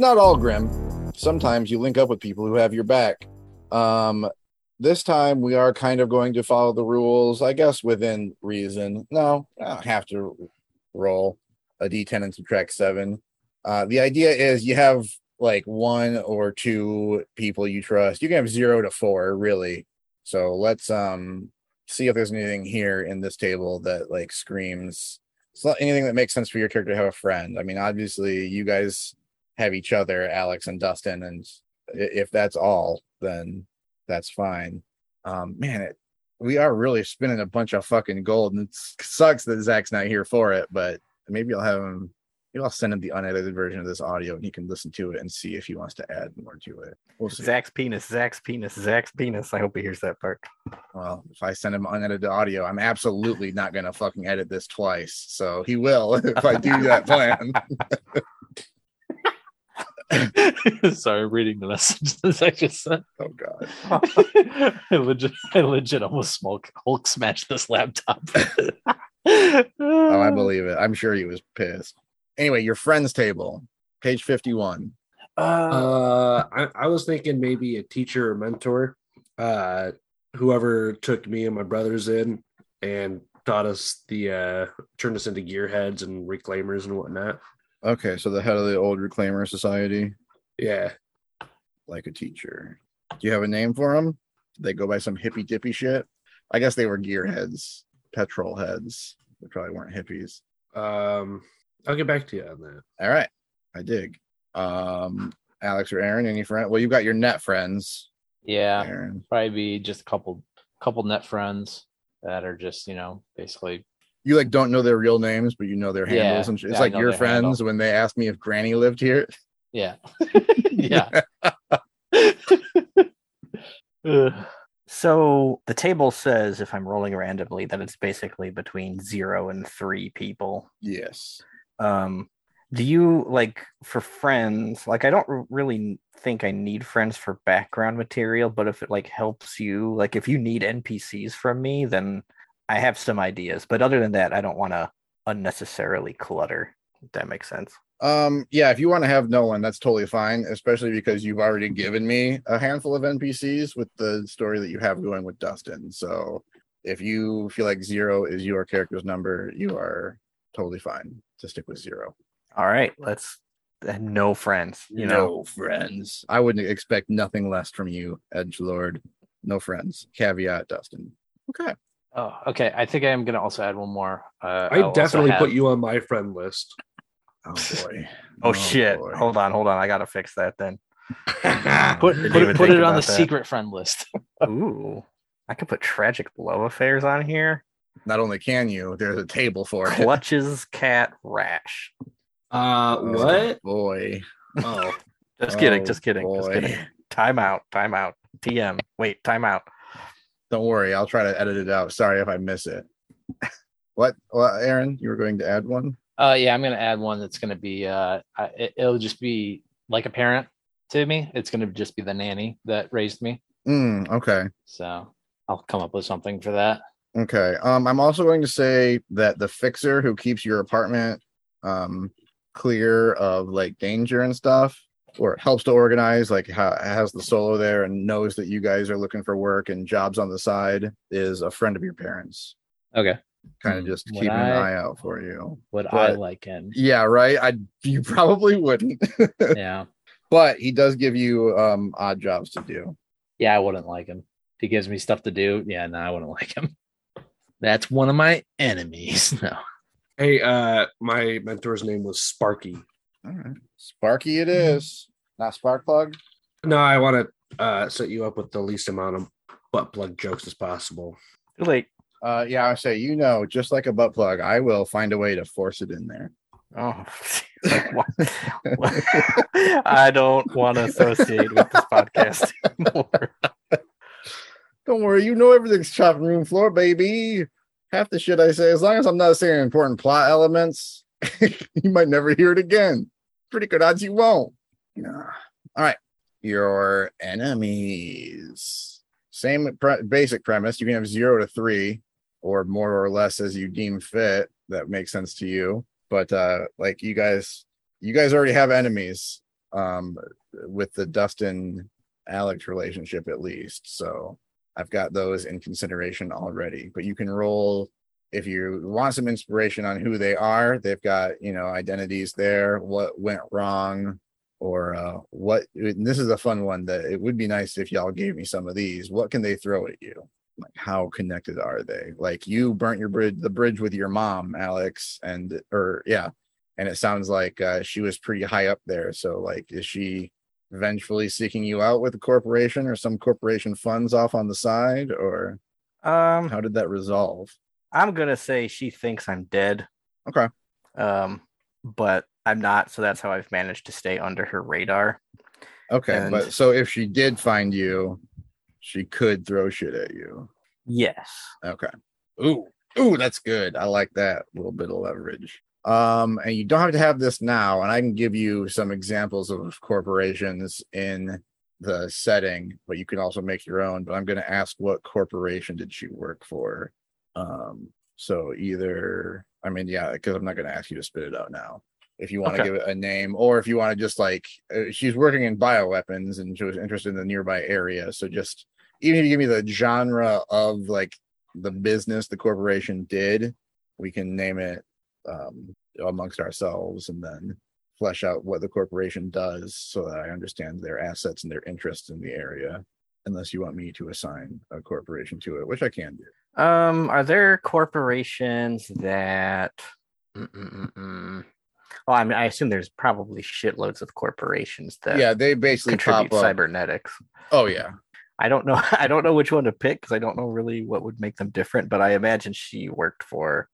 not all grim. Sometimes you link up with people who have your back. Um, this time we are kind of going to follow the rules, I guess, within reason. No, I don't have to roll a d10 and subtract seven. Uh, the idea is you have like one or two people you trust. You can have zero to four, really. So let's um see if there's anything here in this table that like screams. It's not anything that makes sense for your character to have a friend. I mean, obviously, you guys have each other, Alex and Dustin, and if that's all, then that's fine. Um, man, it, we are really spinning a bunch of fucking gold, and it sucks that Zach's not here for it. But maybe I'll have him. Maybe I'll send him the unedited version of this audio, and he can listen to it and see if he wants to add more to it. We'll see. Zach's penis, Zach's penis, Zach's penis. I hope he hears that part. Well, if I send him unedited audio, I'm absolutely not gonna fucking edit this twice. So he will if I do that plan. Sorry, I'm reading the message I just sent. Oh god. I legit, I legit almost smoke Hulk smashed this laptop. Oh, I believe it. I'm sure he was pissed. Anyway, your friends table, page 51. Uh, Uh, I, I was thinking maybe a teacher or mentor, uh, whoever took me and my brothers in and taught us the uh, turned us into gearheads and reclaimers and whatnot. Okay, so the head of the old reclaimer society, Yeah, like a teacher. Do you have a name for them? They go by some hippy dippy shit. I guess they were gearheads, petrol heads. They probably weren't hippies. um, I'll get back to you on that. All right, I dig. Um, Alex or Aaron, any friend? Well, you've got your net friends, yeah, Aaron. probably be just a couple, couple net friends that are just you know basically You like don't know their real names, but you know their Yeah, handles and shit. It's yeah, like your friends handle. when they ask me if Granny lived here. yeah, yeah. So the table says, if I'm rolling randomly, that it's basically between zero and three people. Yes. Um, do you like for friends? Like, I don't really think I need friends for background material, but if it like helps you, like if you need NPCs from me, then I have some ideas. But other than that, I don't want to unnecessarily clutter. If that makes sense. Um, yeah, if you want to have no one, that's totally fine, especially because you've already given me a handful of NPCs with the story that you have going with Dustin. So if you feel like zero is your character's number, you are totally fine to stick with zero. All right, let's. uh, No friends, you know. No friends. I wouldn't expect nothing less from you, Edge Lord. No friends. Caveat, Dustin. Okay. Oh, okay. I think I am gonna also add one more. Uh, I I'll definitely have- put you on my friend list. Oh boy. Oh, shit! boy. Hold on, hold on. I gotta fix that then. Put Didn't put, it- put it on the that. secret friend list. Ooh, I could put tragic love affairs on here. Not only can you, there's a table for it. Clutches cat rash. Uh, Oh, what? boy? Oh, Just kidding, Oh, just kidding, just boy. kidding. Time out, time out. TM. Wait, time out. Don't worry, I'll try to edit it out. Sorry if I miss it. what? Well, Aaron, you were going to add one. Uh, yeah, I'm gonna add one that's gonna be. Uh, it, it'll just be like a parent to me. It's gonna just be the nanny that raised me. Mm, okay. So I'll come up with something for that. Okay. Um, I'm also going to say that the fixer who keeps your apartment um clear of like danger and stuff, or it helps to organize, like ha- has the solo there and knows that you guys are looking for work and jobs on the side, is a friend of your parents. Okay. Kind of Hmm, just would keeping an eye out for you. Would I like him? Yeah, right. I you probably wouldn't, Yeah. but he does give you um odd jobs to do. Yeah, I wouldn't like him. If he gives me stuff to do, yeah, no, I wouldn't like him. That's one of my enemies. No. hey, uh, my mentor's name was Sparky. All right. Sparky it is. Not spark plug. No, I want to uh, set you up with the least amount of butt plug jokes as possible. Too late. Uh, yeah, I say, you know, just like a butt plug, I will find a way to force it in there. Oh, what- I don't want to associate with this podcast anymore. Don't worry, you know everything's chopping room floor, baby. Half the shit I say, as long as I'm not saying important plot elements, you might never hear it again. Pretty good odds you won't. Yeah. All right. Your enemies. Same pre- basic premise. You can have zero to three, or more or less as you deem fit. That makes sense to you. But uh, like you guys, you guys already have enemies. um, with the Dustin Alex relationship at least. So I've got those in consideration already. But you can roll if you want some inspiration on who they are. They've got you know identities there. What went wrong, or uh, what? this is a fun one that it would be nice if y'all gave me some of these. What can they throw at you? Like how connected are they? Like you burnt your bridge, the bridge with your mom, Alex, and or yeah, and it sounds like uh, she was pretty high up there. So like, is she? vengefully seeking you out with a corporation or some corporation funds off on the side or Um, how did that resolve I'm gonna say she thinks I'm dead. Okay. Um, but I'm not, so that's how I've managed to stay under her radar. okay And- but so if she did find you she could throw shit at you Yes. okay ooh ooh that's good i like that little bit of leverage um and you don't have to have this now and i can give you some examples of corporations in the setting but you can also make your own but i'm going to ask what corporation did she work for um so either i mean yeah because i'm not going to ask you to spit it out now if you want to Okay. give it a name or if you want to just like uh, she's working in bioweapons and she was interested in the nearby area so just even if you give me the genre of like the business the corporation did we can name it um amongst ourselves and then flesh out what the corporation does so that i understand their assets and their interests in the area unless you want me to assign a corporation to it which i can do Um, are there corporations that? Mm-mm-mm-mm. Well, I mean, I assume there's probably shitloads of corporations that yeah they basically contribute pop up cybernetics. oh yeah I don't know. I don't know which one to pick because I don't know really what would make them different. But I imagine she worked for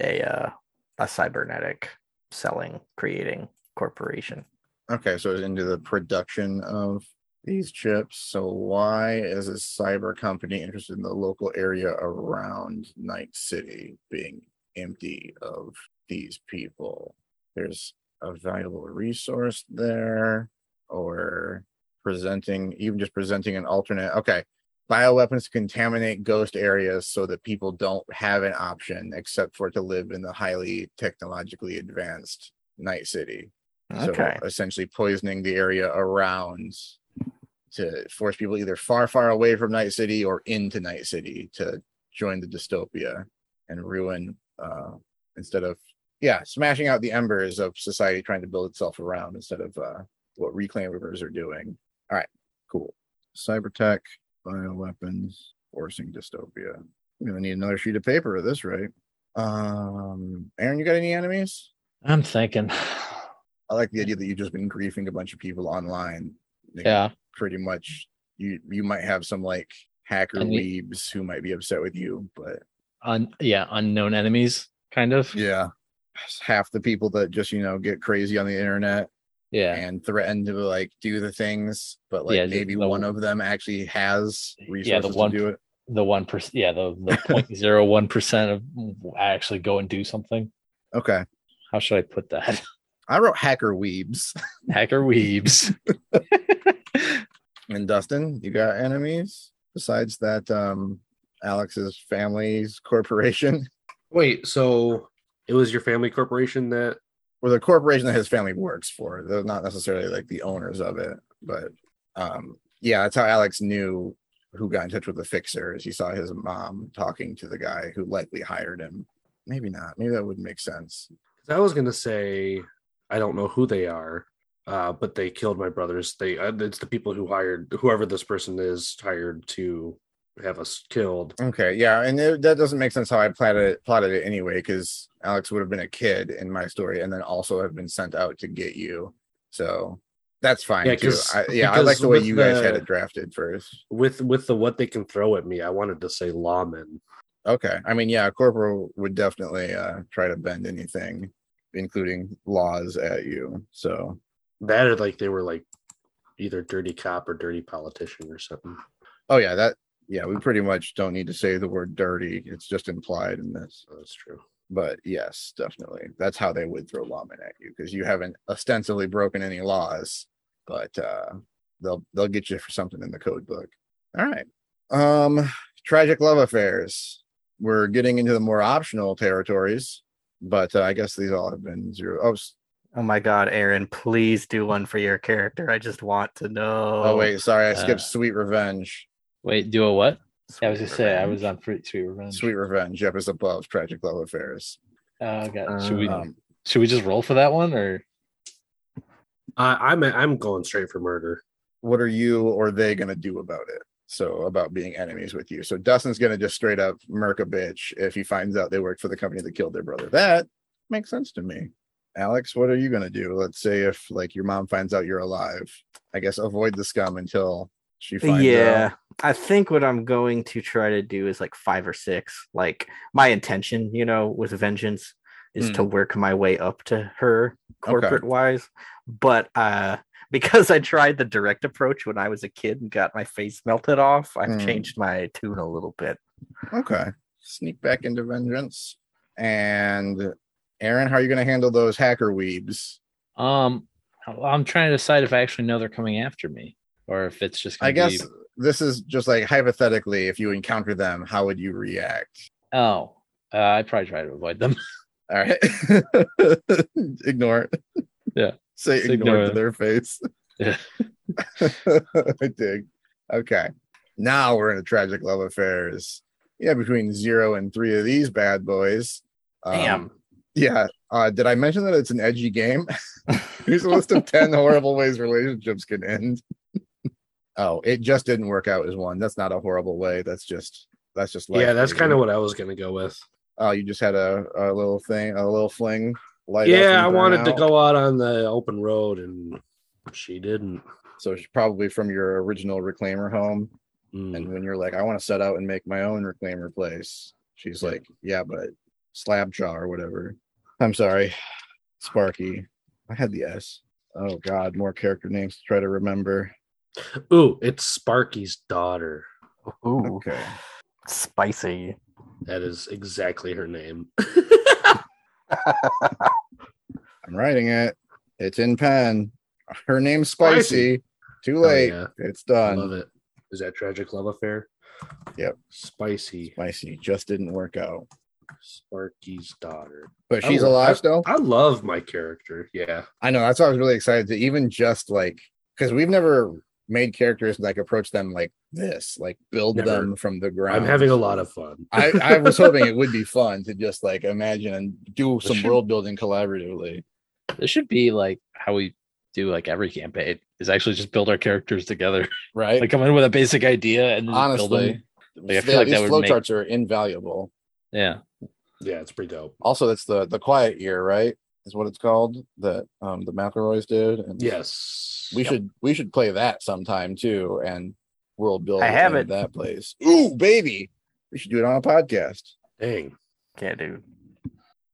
a uh, a cybernetic selling, creating corporation. Okay, so it's into the production of these chips. So why is a cyber company interested in the local area around Night City being empty of these people? There's a valuable resource there, or presenting, even just presenting an alternate. Okay, bioweapons contaminate ghost areas so that people don't have an option except for to live in the highly technologically advanced Night City. Okay. So essentially poisoning the area around to force people either far, far away from Night City or into Night City to join the dystopia and ruin uh instead of yeah, smashing out the embers of society trying to build itself around instead of uh what reclaimers are doing. All right, cool. Cybertech, bioweapons, forcing dystopia. I'm gonna need another sheet of paper at this rate. Um Aaron, you got any enemies? I'm thinking. I like the idea that you've just been griefing a bunch of people online. Yeah. Pretty much you you might have some like hacker And weebs who might be upset with you, but Un- yeah, unknown enemies, kind of. yeah. Half the people that just, you know, get crazy on the internet Yeah. and threaten to like do the things, but like Yeah, maybe the- one of them actually has Yeah, the resources one- to do it. The one percent. Yeah, the the point zero one percent of actually go and do something. Okay. How should I put that? I wrote hacker weebs. Hacker weebs. and Dustin, you got enemies besides that um Alex's family's corporation? Wait, so it was your family corporation that or the corporation that his family works for. They're not necessarily like the owners of it, but um, yeah, that's how Alex knew who got in touch with the fixer. Is he saw his mom talking to the guy who likely hired him. Maybe not. Maybe that wouldn't make sense. I was gonna say I don't know who they are, uh, but they killed my brothers. They uh, it's the people who hired whoever this person is hired to have us killed. Okay, yeah, and it, that doesn't make sense how I plotted it, plotted it anyway, because Alex would have been a kid in my story, and then also have been sent out to get you. So that's fine Yeah, too. I, yeah, I like the way you guys had it drafted first. With with the what they can throw at me, I wanted to say lawmen. Okay. I mean, yeah, corporal would definitely uh try to bend anything, including laws at you. So That or like they were like either dirty cop or dirty politician or something. oh yeah, that yeah, we pretty much don't need to say the word dirty. It's just implied in this. So that's true. But yes, definitely. That's how they would throw lawmen at you because you haven't ostensibly broken any laws, but uh they'll they'll get you for something in the code book. All right. Um tragic love affairs. We're getting into the more optional territories, but uh, I guess these all have been zero. Oh, Oh my god, Aaron, please do one for your character. I just want to know. Oh, wait, sorry, I skipped Uh, Sweet Revenge. Wait, do a what? Yeah, I was Sweet gonna say I was on Fruit Sweet Revenge. Sweet Revenge. Yep, is above Tragic Love Affairs. Oh god. Should we Um, should we just roll for that one or I, I'm I'm going straight for murder. what are you or they gonna do about it? So about being enemies with you. So Dustin's gonna just straight up murk a bitch if he finds out they worked for the company that killed their brother. That makes sense to me. Alex, what are you gonna do? Let's say if like your mom finds out you're alive. I guess avoid the scum until she finds yeah, out. I think what I'm going to try to do is like five or six. Like my intention, you know, with vengeance is to work my way up to her corporate wise. But uh because I tried the direct approach when I was a kid and got my face melted off, I've Mm. changed my tune a little bit. Okay. Sneak back into vengeance. And Aaron, how are you gonna handle those hacker weebs? um I'm trying to decide if I actually know they're coming after me or if it's just I guess be, this is just like hypothetically, if you encounter them, how would you react? oh uh, I'd probably try to avoid them. All right. ignore it. Yeah. Say Just ignore, ignore it to their face. Yeah. I dig. Okay. Now we're in a tragic love affairs. Yeah, between zero and three of these bad boys. Um, Damn. Yeah. Uh, did I mention that it's an edgy game? Here's a list of 10 horrible ways relationships can end. oh, it just didn't work out as one. That's not a horrible way. That's just that's just yeah, that's kind of what I was gonna go with. Oh, you just had a, a little thing, a little fling. Light yeah, I wanted to go out on the open road, and she didn't. So she's probably from your original reclaimer home. Mm. And when you're like, I want to set out and make my own reclaimer place, she's like, Yeah, but slab jaw or whatever. I'm sorry, Sparky. I had the S. Oh God, more character names to try to remember. Ooh, it's Sparky's daughter. Ooh, Okay. spicy. That is exactly her name. I'm writing it. It's in pen. Her name's Spicy. Spicy. Too Oh, late. yeah. It's I done. love it. Is that tragic love affair? Yep. Spicy. Spicy just didn't work out. Sparky's daughter. But she's lo- alive I- still. I love my character. Yeah. I know that's why I was really excited to even just like because we've never made characters like approach them like this, like build Never. them from the ground. I'm having a lot of fun. I, I was hoping it would be fun to just like imagine and do some should- world building collaboratively. This should be like how we do like every campaign is actually just build our characters together. Right. like come in with a basic idea and just build Honestly, them. Like, I feel like these that would flow make- charts are invaluable. Yeah. Yeah, it's pretty dope. Also, that's the the quiet year, right? Is what it's called that um the McElroys did. And Yes. we should we should play that sometime too and world build I have it. that place. Ooh, baby. We should do it on a podcast. Dang. can't do.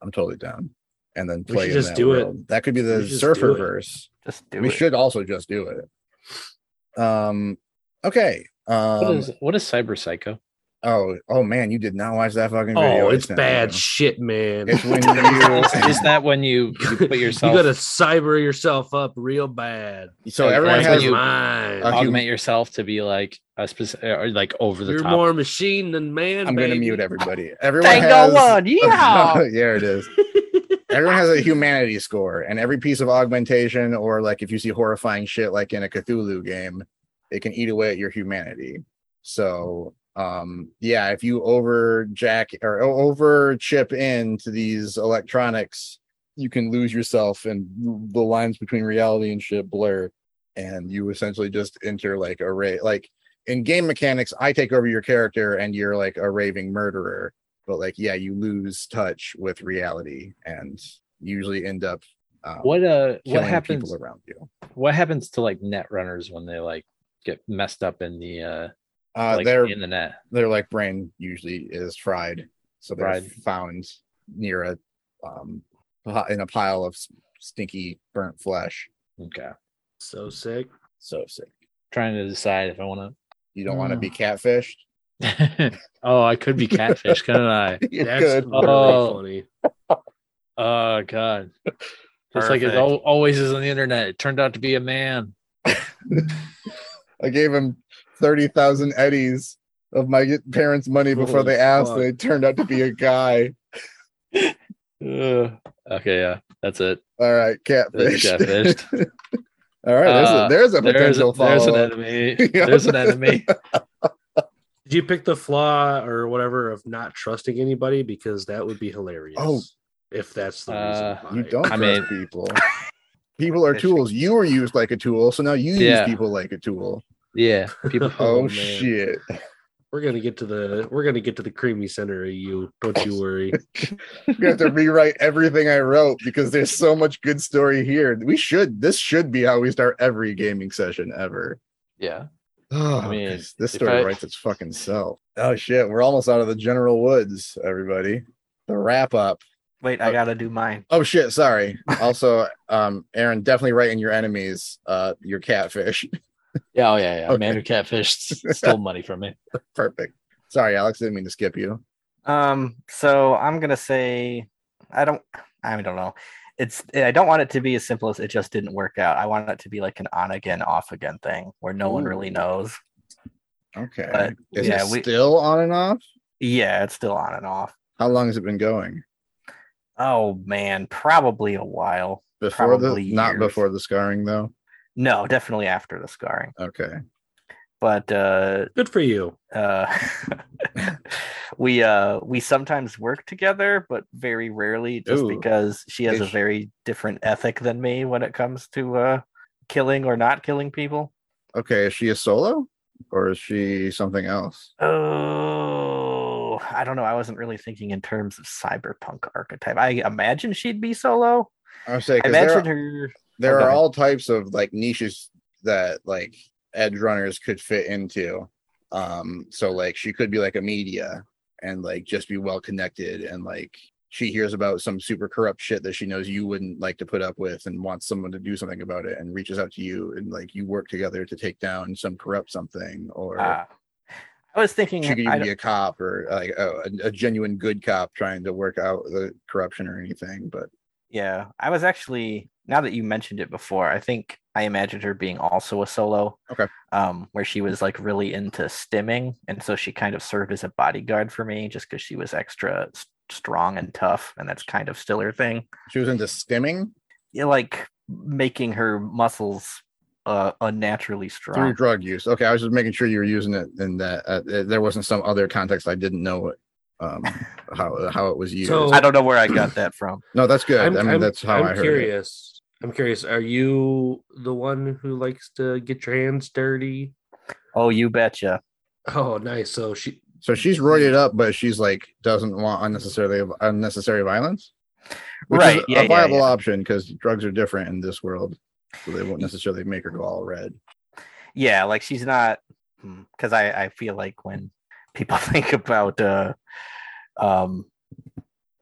I'm totally down. And then We play should in just that do it. That could be We the should just surfer do it. verse. Just do We it. should also just do it. Um okay. What Um is what is Cyber Psycho? Oh oh man, you did not watch that fucking video. Oh, it's bad you. shit, man. It's when is, you is that when you, you put yourself you gotta cyber yourself up real bad. so Yeah, everyone that's has you- mine. Uh, augment yourself to be like a specific or like over the You're top? more machine than man. I'm gonna mute everybody. Everyone Tango has one, yeah. there it is. Everyone has a humanity score, and every piece of augmentation, or like if you see horrifying shit like in a Cthulhu game, it can eat away at your humanity. So, um, yeah, if you over jack or over chip into these electronics, you can lose yourself, and the lines between reality and shit blur, and you essentially just enter like a ray. Like in game mechanics, I take over your character, and you're like a raving murderer but like yeah you lose touch with reality and usually end up um, What uh what happens people around you what happens to like net runners when they like get messed up in the uh uh like their in the net? their like brain usually is fried so they're Fried. found near a um pi- in a pile of stinky burnt flesh Okay. so sick. so sick Trying to decide if I want to. you don't want to Mm. be catfished Oh, I could be catfish, couldn't I? you That's could really Oh. funny. Oh god. Just like it always is on the internet. It turned out to be a man. i gave him 30,000 eddies of my parents money before Holy they asked they turned out to be a guy Uh, okay, yeah, that's it. All right, catfish. Catfished. All right, there's, Uh, a, there's a There's, potential a, there's an enemy. There's an enemy. Did you pick the flaw or whatever of not trusting anybody? Because that would be hilarious. Oh. if that's the reason. Uh, why. You don't I trust mean- people. People are tools. You were used like a tool, so now you use people like a tool. Yeah, people. Oh, man. shit! We're gonna get to the we're gonna get to the creamy center of you. Don't you worry. You have to rewrite everything I wrote because there's so much good story here. We should. This should be how we start every gaming session ever. Yeah. Oh, mean, 'cause this story I- writes its fucking self. Oh shit, we're almost out of the general woods, everybody. The wrap up. Wait, I gotta do mine. Oh shit, sorry. Also, um, Aaron, definitely write in your enemies, uh, your catfish. Yeah. Oh, yeah. Yeah. Okay. Man who catfished stole money from me. Perfect. Sorry, Alex, didn't mean to skip you. Um, so I'm gonna say I don't I don't know. It's I don't want it to be as simple as it just didn't work out. I want it to be like an on again, off again thing where no one really knows. Okay. But, Is yeah, it we- still on and off? Yeah, it's still on and off. How long has it been going? Oh man, probably a while. Before Probably the not before the scarring though. No, definitely after the scarring. Okay. But uh Good for you. uh we uh we sometimes work together but very rarely just Ooh. because she has a very different ethic than me when it comes to uh killing or not killing people Okay. Is she a solo or is she something else? oh i don't know i wasn't really thinking in terms of cyberpunk archetype i imagine she'd be solo I would say i 'cause there, imagine are, her there go are all types of like niches that like edge runners could fit into. Um, so like she could be like a media and like just be well connected and like she hears about some super corrupt shit that she knows you wouldn't like to put up with and wants someone to do something about it and reaches out to you and like you work together to take down some corrupt something or uh, i was thinking she could even be a cop or like a, a genuine good cop trying to work out the corruption or anything but Yeah, I was actually now that you mentioned it before, I think I imagined her being also a solo. Okay. Um, where she was like really into stimming, and so she kind of served as a bodyguard for me just because she was extra s- strong and tough, and that's kind of still her thing. she was into stimming You like making her muscles uh unnaturally strong through drug use okay i was just making sure you were using it and that uh, there wasn't some other context i didn't know um how how it was used So- I don't know where I got that from. no that's good I'm, i mean I'm- that's how I'm i heard it curious. I'm curious. Are you the one who likes to get your hands dirty? Oh, you betcha. Oh, nice. So she. so she's roided up but she's like doesn't want unnecessarily unnecessary violence which Right, is yeah, a yeah, viable yeah. option because drugs are different in this world so they won't necessarily make her go all red yeah like she's not because i i feel like when people think about uh um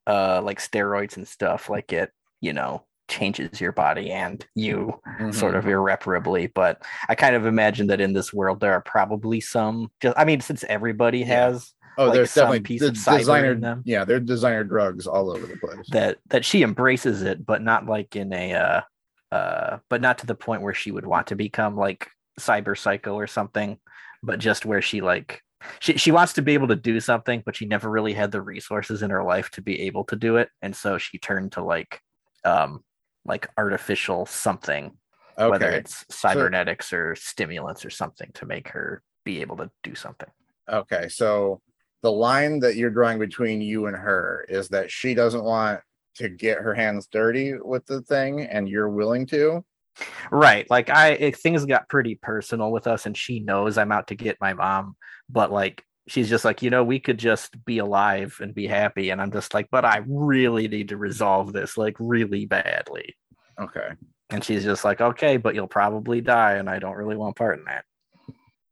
uh like steroids and stuff like it you know changes your body and you sort Mhm. of irreparably but i kind of imagine that in this world there are probably some just i mean since everybody has oh like there's definitely piece the of cyber in designer them. yeah they're designer drugs all over the place that that she embraces it but not like in a uh uh but not to the point where she would want to become like cyber psycho or something but just where she like she, she wants to be able to do something but she never really had the resources in her life to be able to do it. And so she turned to like um like artificial something whether it's cybernetics or stimulants or something to make her be able to do something. Okay, so the line that you're drawing between you and her is that she doesn't want to get her hands dirty with the thing, and you're willing to. Right. Like I it, things got pretty personal with us and she knows I'm out to get my mom, but like she's just like, you know, we could just be alive and be happy and I'm just like, but I really need to resolve this like really badly. Okay, And she's just like, okay, but you'll probably die and I don't really want part in that.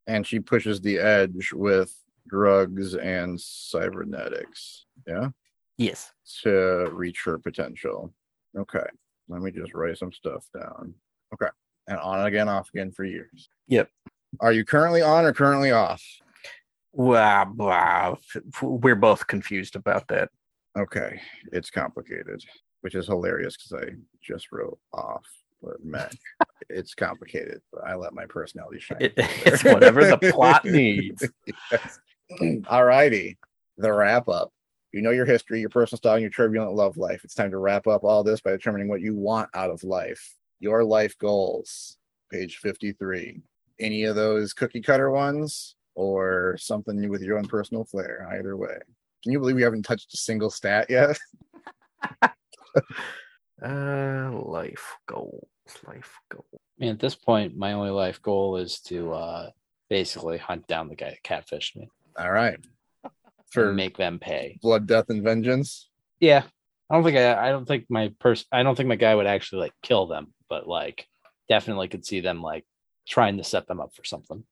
and she pushes the edge with drugs and cybernetics. Yeah, Yes. to reach her potential. Okay, let me just write some stuff down. Okay, and on again, off again for years. Yep. Are you currently on or currently off? Wow, wow. We're both confused about that. Okay, it's complicated, which is hilarious because I just wrote off, but Mac, it's complicated. But I let my personality shine. It, it's whatever the plot needs. Yes. All righty, the wrap up You know your history, your personal style, and your turbulent love life. It's time to wrap up all this by determining what you want out of life. Your life goals, page 53. Any of those cookie cutter ones or something with your own personal flair, either way. Can you believe we haven't touched a single stat yet? Uh, life goals. Life goals. I mean, at this point, my only life goal is to uh, basically hunt down the guy that catfished me All right. for For make them pay. blood, death, and vengeance. Yeah, I don't think I, I don't think my person, I don't think my guy would actually like kill them, but like definitely could see them like trying to set them up for something.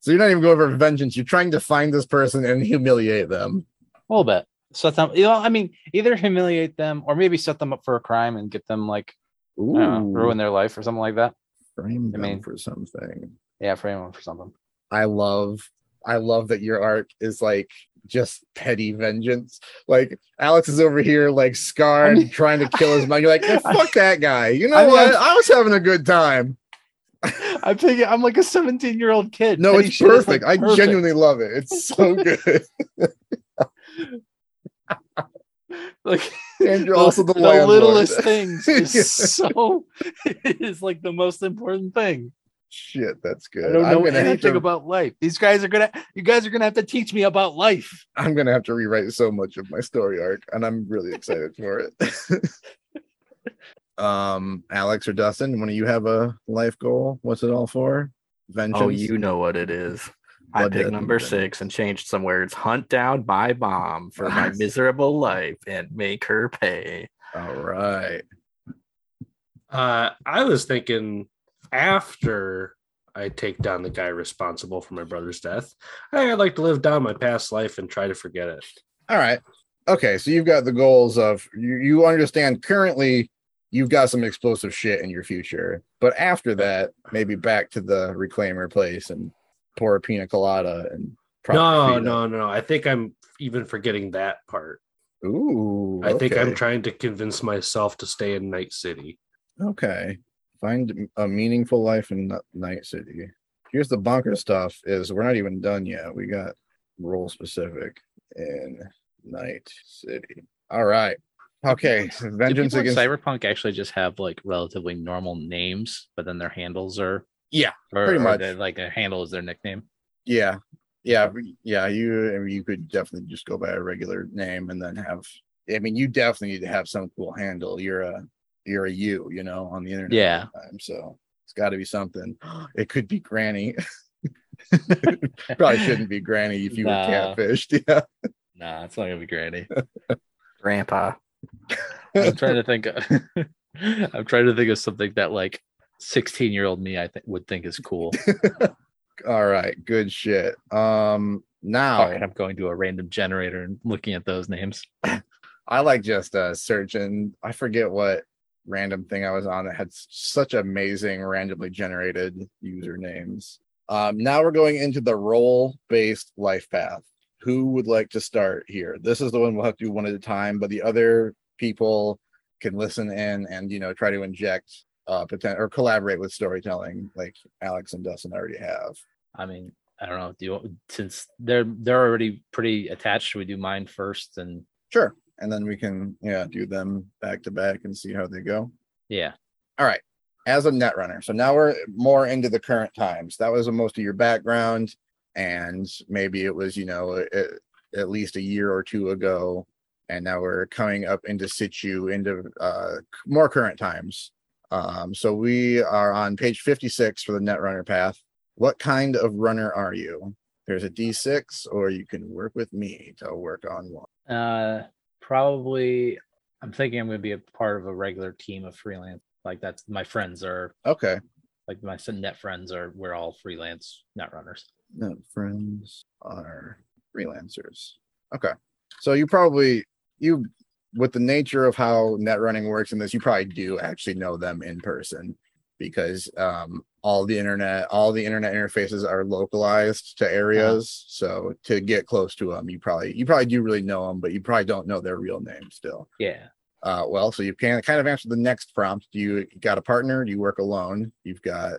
So you're not even going for vengeance. You're trying to find this person and humiliate them. A little bit. Set them, you know, I mean, either humiliate them or maybe set them up for a crime and get them like know, ruin their life or something like that. frame I them mean- for something. Yeah, frame them for something. I love I love that your arc is like just petty vengeance. Like Alex is over here like scarred, I mean- trying to kill his mom. You're like, "Eh, I- fuck that guy. You know I mean, what? I was having a good time. I'm thinking I'm like a 17 year old kid. No, Petty it's is, like, perfect. I genuinely love it. It's so good. like and you're also the, the littlest things is so is like the most important thing. Shit, that's good. I don't I'm know anything to about life. These guys are gonna you guys are gonna have to teach me about life. I'm gonna have to rewrite so much of my story arc, and I'm really excited for it. Um, Alex or Dustin, when do you have a life goal, what's it all for? Vengeance. Oh, you know what it is. I Blood, death, picked number vengeance. six and changed some words. Hunt down my bomb for my miserable life and make her pay. All right. Uh, I was thinking after I take down the guy responsible for my brother's death, I think I'd like to live down my past life and try to forget it. All right. Okay, so you've got the goals of you, you understand currently you've got some explosive shit in your future, but after that, maybe back to the reclaimer place and pour a pina colada and No, probably no, no. I think I'm even forgetting that part. Ooh, I think I'm trying to convince myself to stay in Night City. Okay. Find a meaningful life in Night City. Here's the bunker stuff is we're not even done yet. We got role specific in Night City. All right. Okay. Do Vengeance people in against Cyberpunk actually just have like relatively normal names, but then their handles are Yeah, or, pretty or much. their- like a handle is their nickname. Yeah. Yeah. Yeah. You you could definitely just go by a regular name and then have I mean you definitely need to have some cool handle. You're a you're a you, you know, on the internet. Yeah. time, so it's gotta be something. It could be granny. Probably shouldn't be granny if you Nah. were catfished. Yeah. Nah, it's not gonna be Granny. Grandpa. I'm trying to think. I'm trying to think of something that like 16 year old me I think would think is cool. All right, good shit. Um now Fuck, I'm going to a random generator and looking at those names. I like just uh searching. I forget what random thing I was on that had such amazing randomly generated usernames. Um, now we're going into the role based life path. Who would like to start here? This is the one we'll have to do one at a time, but the other people can listen in and you know try to inject uh potential or collaborate with storytelling like Alex and Dustin already have. I mean, I don't know. Do you since they're they're already pretty attached? Should we do mine first? And Sure. And then we can yeah do them back to back and see how they go. yeah, All right. As a net runner. So now we're more into the current times. That was most of your background. And maybe it was, you know, at, at least a year or two ago. And now we're coming up into situ, into uh, more current times. Um, so we are on page 56 for the net runner path. What kind of runner are you? There's a D6, or you can work with me to work on one. uh, probably. I'm thinking I'm going to be a part of a regular team of freelance. Like that's my friends are Okay. like my net friends are. We're all freelance net runners. No, friends are freelancers. Okay. So you probably you with the nature of how net running works in this, you probably do actually know them in person because um all the internet all the internet interfaces are localized to areas. So to get close to them, you probably you probably do really know them, but you probably don't know their real name still. Yeah. Uh, well, so you can kind of answer the next prompt. Do you got a partner? Do you work alone? You've got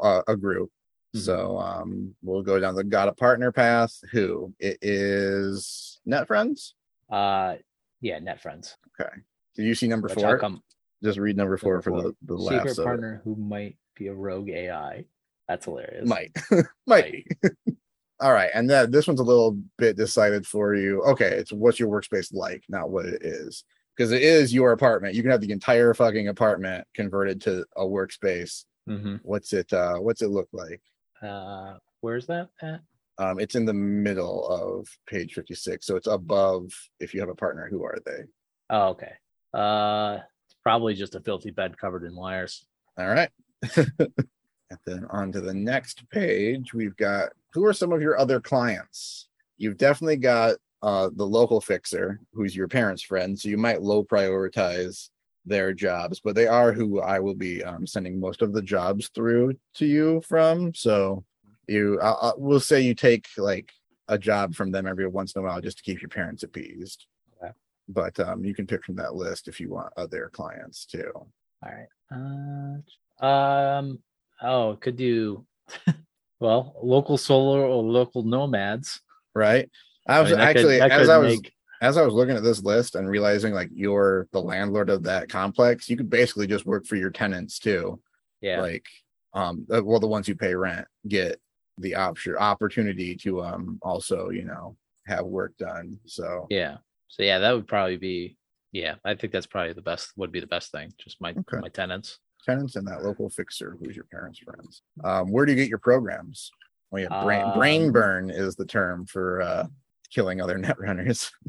uh, a group. Mhm. So um, we'll go down the got a partner path. Who it is? Net friends. Uh, yeah, net friends. Okay. Did you see number Which four? come Just read number four for the, the secret of it. partner who might be a rogue AI. That's hilarious. Might. Might be. All right. And then this one's a little bit decided for you. Okay. It's what's your workspace like, not what it is. Because it is your apartment. You can have the entire fucking apartment converted to a workspace. Mm-hmm. What's it uh what's it look like? Uh, where's that at? Um, it's in the middle of page 56. So it's above if you have a partner, who are they? Oh, okay. Uh, it's probably just a filthy bed covered in wires. All right. and then on to the next page, we've got who are some of your other clients? You've definitely got uh, the local fixer, who's your parents' friend. So you might low prioritize their jobs, but they are who I will be um, sending most of the jobs through to you from. So you, I, I, we'll say you take like a job from them every once in a while just to keep your parents appeased. Okay. But um, you can pick from that list if you want other clients too. All right. Uh, um. Oh, could do. well, local solar or local nomads. Right. I was mean, that could- actually that as I was make- as I was looking at this list and realizing like you're the landlord of that complex, you could basically just work for your tenants too. yeah. Like um uh, well the ones who pay rent get the option opportunity to um also, you know, have work done. So Yeah. So yeah, that would probably be. Yeah, I think that's probably the best. Would be the best thing. Just my Okay. my tenants. tenants and that local fixer who's your parents' friends. Um where do you get your programs? Oh yeah, brain brain Um, burn is the term for uh killing other net runners.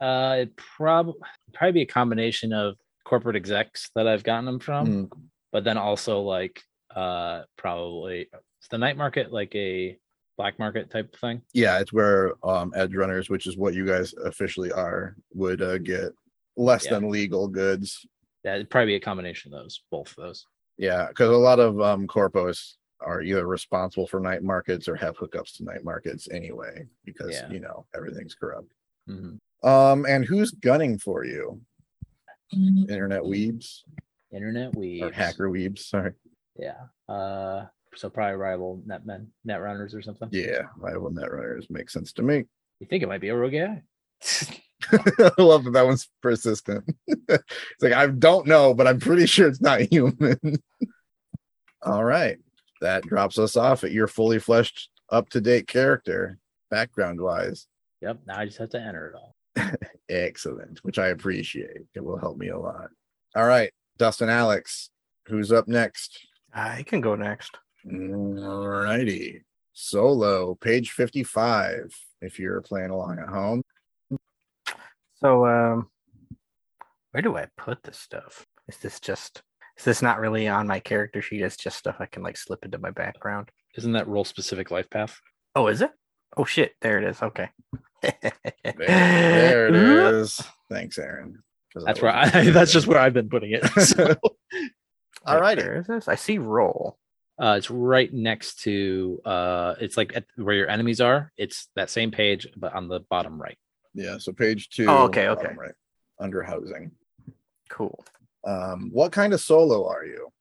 Uh, it probably probably be a combination of corporate execs that I've gotten them from, Mm, but then also like uh probably is the night market like a black market type thing. yeah, it's where um edge runners, which is what you guys officially are, would uh, get less Yeah. than legal goods. Yeah, it'd probably be a combination of those, both of those. Yeah, because a lot of um corpos are either responsible for night markets or have hookups to night markets anyway, because Yeah. you know everything's corrupt. Mhm. Um, and who's gunning for you? Internet weebs Internet we or hacker weebs? Sorry. Yeah. Uh, so probably rival netmen, net runners or something. Yeah, rival net runners makes sense to me. You think it might be a rogue AI? I love that that one's persistent. it's like I don't know, but I'm pretty sure it's not human. All right, that drops us off at your fully fleshed, up to date character, background wise. Yep. Now I just have to enter it all. Excellent, which I appreciate. It will help me a lot. All right, Dustin Alex, who's up next? I can go next. All righty, solo, page 55. If you're playing along at home, So, um, where do I put this stuff? Is this just? Is this not really on my character sheet? It's just stuff I can like slip into my background. Isn't that role specific life path? Oh, is it? Oh shit! There it is. Okay. There, there it is. Thanks, Aaron. That's that where I, that's just where I've been putting it. So, All righty. Where is this? I see roll. uh, it's right next to uh, it's like at where your enemies are. It's that same page, but on the bottom right. Yeah, so page two. Oh, okay, okay. Right. Under housing. Cool. Um, what kind of solo are you?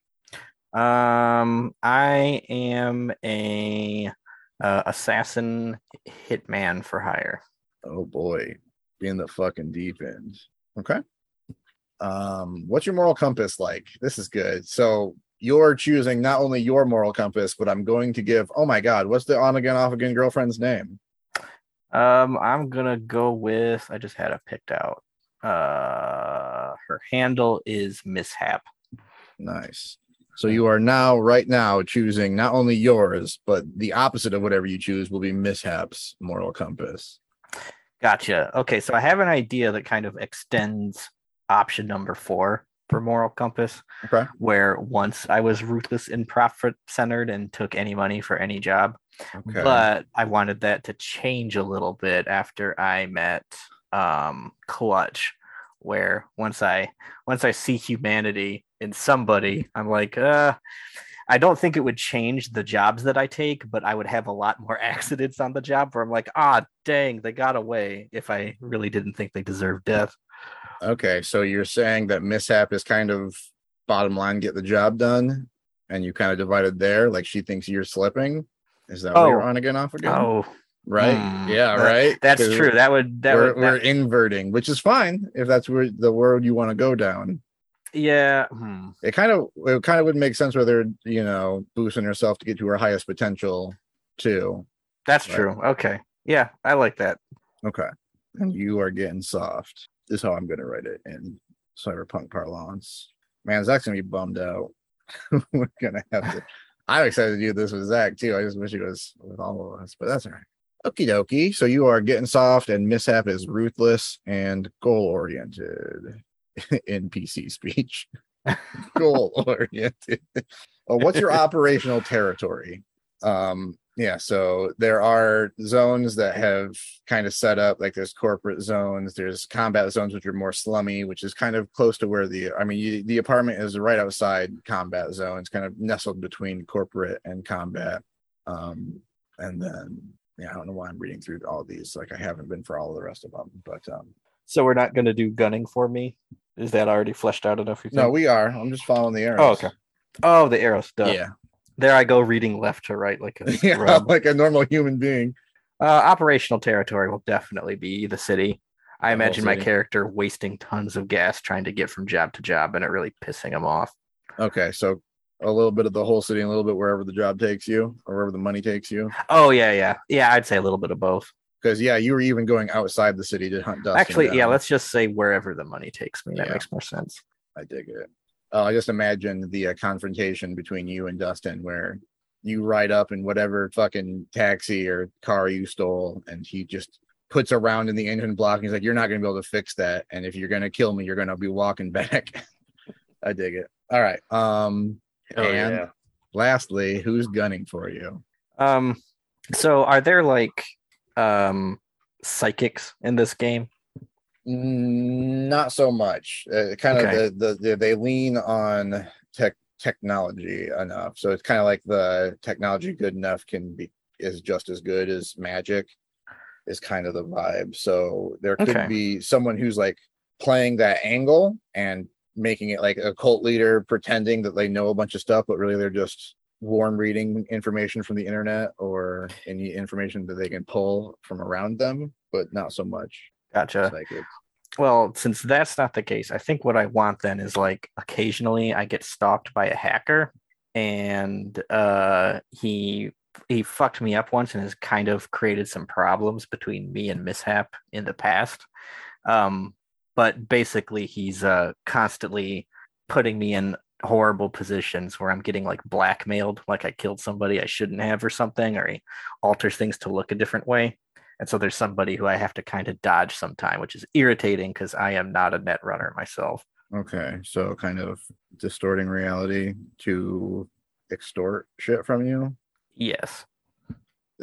Um, I am a uh, assassin hitman for hire. Oh boy, being the fucking deep end. Okay. Um, what's your moral compass like? This is good. So you're choosing not only your moral compass, but I'm going to give. Oh my god, what's the on again, off again girlfriend's name? Um, I'm gonna go with. I just had it picked out. Uh, her handle is mishap. Nice. So you are now, right now, choosing not only yours, but the opposite of whatever you choose will be mishaps moral compass. Gotcha. Okay, so I have an idea that kind of extends option number four for moral compass, Okay. where once I was ruthless and profit centered and took any money for any job, Okay. but I wanted that to change a little bit after I met um Clutch, where once I once I see humanity in somebody, I'm like, uh I don't think it would change the jobs that I take, but I would have a lot more accidents on the job where I'm like, ah, dang, they got away if I really didn't think they deserved death. Okay, so you're saying that mishap is kind of bottom line, get the job done, and you kind of divided there. Like she thinks you're slipping. Is that what you're Oh. on again, off again? Oh, right? Hmm. Yeah, That- right. that's true. That would that we're, would we're inverting, which is fine if that's where the world you want to go down. Yeah. hmm. It kind of it kind of would make sense where they're you know boosting herself to get to her highest potential too. That's Right. true. Okay. Yeah, I like that. Okay, and you are getting soft. Is how I'm going to write it in cyberpunk parlance. Man, Zach's gonna be bummed out. we're gonna have to. I'm excited to do this with Zach too. I just wish he was with all of us, but that's all right. Okie dokie. So you are getting soft, and mishap is ruthless and goal oriented in PC speech. goal oriented. Oh, what's your operational territory? Um, yeah, so there are zones that have kind of set up like there's corporate zones, there's combat zones which are more slummy, which is kind of close to where the I mean you, the apartment is right outside combat zones, kind of nestled between corporate and combat. Um, and then yeah, I don't know why I'm reading through all these. Like I haven't been for all of the rest of them, but um, So we're not going to do gunning for me. Is that already fleshed out enough? You think? no, we are. I'm just following the arrows. Oh, okay. Oh, the arrows. Duh. Yeah, There I go, reading left to right like a yeah, like a normal human being. Uh, operational territory will definitely be the city. I imagine my character wasting tons of gas trying to get from job to job and it really pissing him off. Okay, so a little bit of the whole city, and a little bit wherever the job takes you, or wherever the money takes you. Oh yeah, yeah, yeah. I'd say a little bit of both. Because yeah, you were even going outside the city to hunt Dustin. Actually, yeah. Let's just say wherever the money takes me. That Yeah. makes more sense. I dig it. Uh, I just imagine the uh, confrontation between you and Dustin, where you ride up in whatever fucking taxi or car you stole, and he just puts a round in the engine block. And he's like, "You're not going to be able to fix that, and if you're going to kill me, you're going to be walking back." I dig it. All right. Um, Hell and yeah. lastly, who's gunning for you? Um, so are there like um psychics in this game? Mm, Not so much. Uh, kind Okay. of the, the the they lean on tech technology enough. So it's kind of like the technology good enough can be is just as good as magic is kind of the vibe. So there could Okay. be someone who's like playing that angle and making it like a cult leader pretending that they know a bunch of stuff, but really they're just warm reading information from the internet or any information that they can pull from around them, but not so much Gotcha. psychic. Well, since that's not the case, I think what I want then is like occasionally I get stalked by a hacker and uh he he fucked me up once and has kind of created some problems between me and mishap in the past. Um but basically he's uh constantly putting me in horrible positions where I'm getting like blackmailed, like I killed somebody I shouldn't have or something, or he alters things to look a different way. And so there's somebody who I have to kind of dodge sometime, which is irritating because I am not a net runner myself. Okay, so kind of distorting reality to extort shit from you. Yes.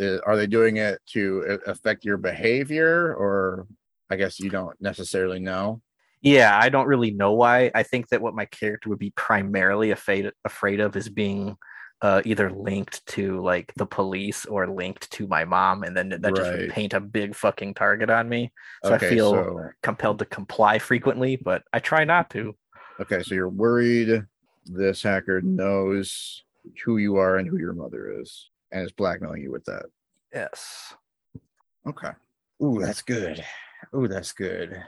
Uh, Are they doing it to affect your behavior, or I guess you don't necessarily know? Yeah, I don't really know why. I think that what my character would be primarily afraid afraid of is being uh, either linked to like the police or linked to my mom, and then that just would paint a big fucking target on me. So I feel so compelled to comply frequently, but I try not to. okay, so you're worried this hacker knows who you are and who your mother is, and is blackmailing you with that. Yes. Okay. Ooh, that's good. Ooh, that's good.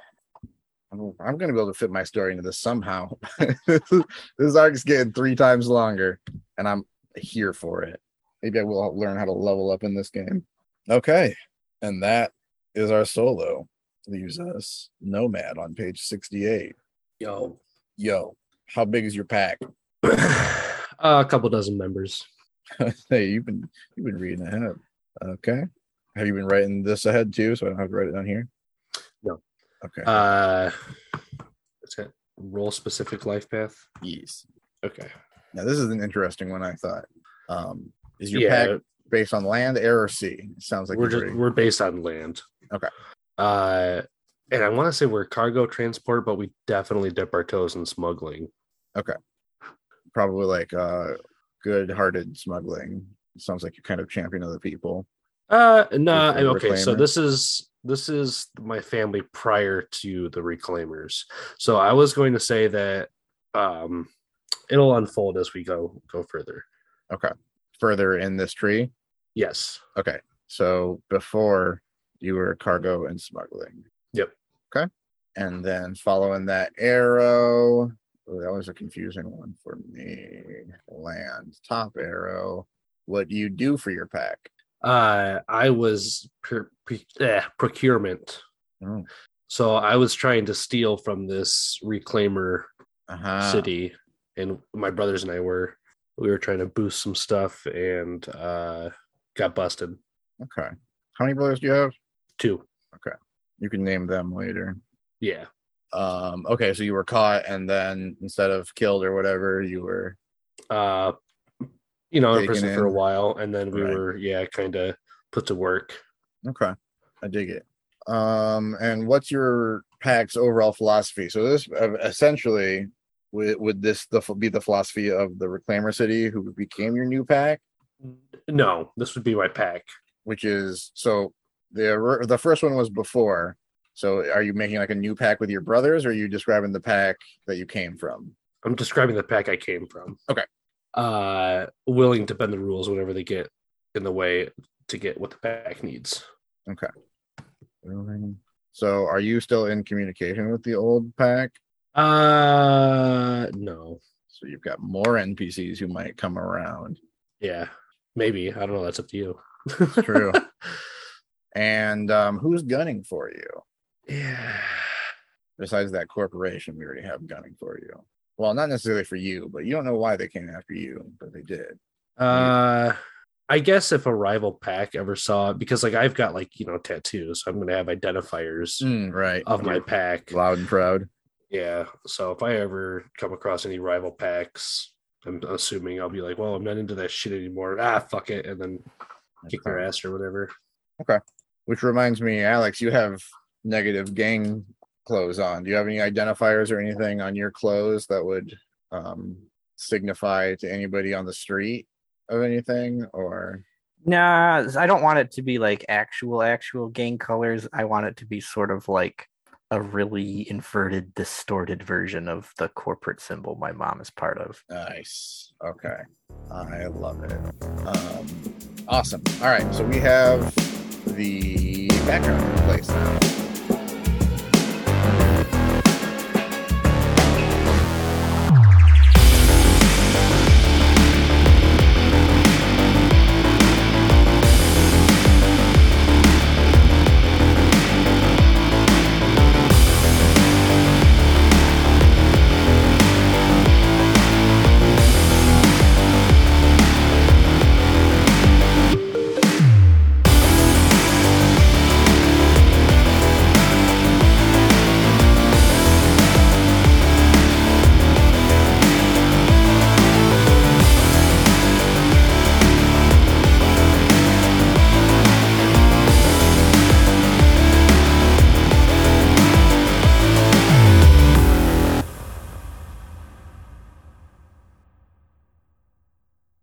I'm, I'm gonna be able to fit my story into this somehow. this arc's getting three times longer, and I'm here for it. Maybe I will learn how to level up in this game. Okay, and that is our solo. Leaves us Nomad on page 68. Yo. Yo, how big is your pack? Uh, a couple dozen members. hey, you've been you've been reading ahead. Okay. Have you been writing this ahead too? So I don't have to write it down here. Okay. Uh, what's it? Role specific life path. yes. Okay. Now this is an interesting one. I thought. Um, is your yeah, pack based on land, air, or sea? It sounds like we're just we're based on land. Okay. Uh, and I want to say we're cargo transport, but we definitely dip our toes in smuggling. Okay. Probably like uh, good-hearted smuggling. It sounds like you're kind of champion other people. Uh, no. The okay. So this is this is my family prior to the reclaimers. So I was going to say that um, it'll unfold as we go go further. Okay. Further in this tree. Yes. Okay. So before you were cargo and smuggling. Yep. Okay. And then following that arrow, oh, that was a confusing one for me. Land, top arrow. What do you do for your pack? Uh, I was per, pre, eh, procurement. Oh. So I was trying to steal from this reclaimer Uh-huh. city, and my brothers and I were we were trying to boost some stuff and uh got busted. Okay. How many brothers do you have? Two. Okay, You can name them later. Yeah. Um, okay, so you were caught and then instead of killed or whatever, you were Uh you know, in Taken prison for a while, and then we Right. were yeah, kind of put to work. okay. I dig it. Um, and what's your pack's overall philosophy? So this uh, essentially would, would this the be the philosophy of the reclaimer city who became your new pack, No, this would be my pack. which is so the the first one was before. So are you making like a new pack with your brothers, or are you describing the pack that you came from? I'm describing the pack I came from. Okay. Uh willing to bend the rules whenever they get in the way to get what the pack needs. Okay. So are you still in communication with the old pack? Uh no. So you've got more NPCs who might come around. Yeah. Maybe. I don't know. That's up to you. It's true. and um, who's gunning for you? yeah. Besides that corporation, we already have gunning for you. Well, not necessarily for you, but you don't know why they came after you, but they did. Uh I guess if a rival pack ever saw it, because like I've got like, you know, tattoos, so I'm gonna have identifiers Mm, right. of my pack. loud and proud. Yeah. So if I ever come across any rival packs, I'm assuming I'll be like, well, I'm not into that shit anymore. Ah, fuck it. And then kick their ass or whatever. Okay. Which reminds me, Alex, you have negative gang clothes on. Do you have any identifiers or anything on your clothes that would um, signify to anybody on the street of anything? Or Nah, I don't want it to be like actual actual gang colors. I want it to be sort of like a really inverted, distorted version of the corporate symbol my mom is part of. nice. Okay. I love it. Um, awesome. All right. So we have the background in place now.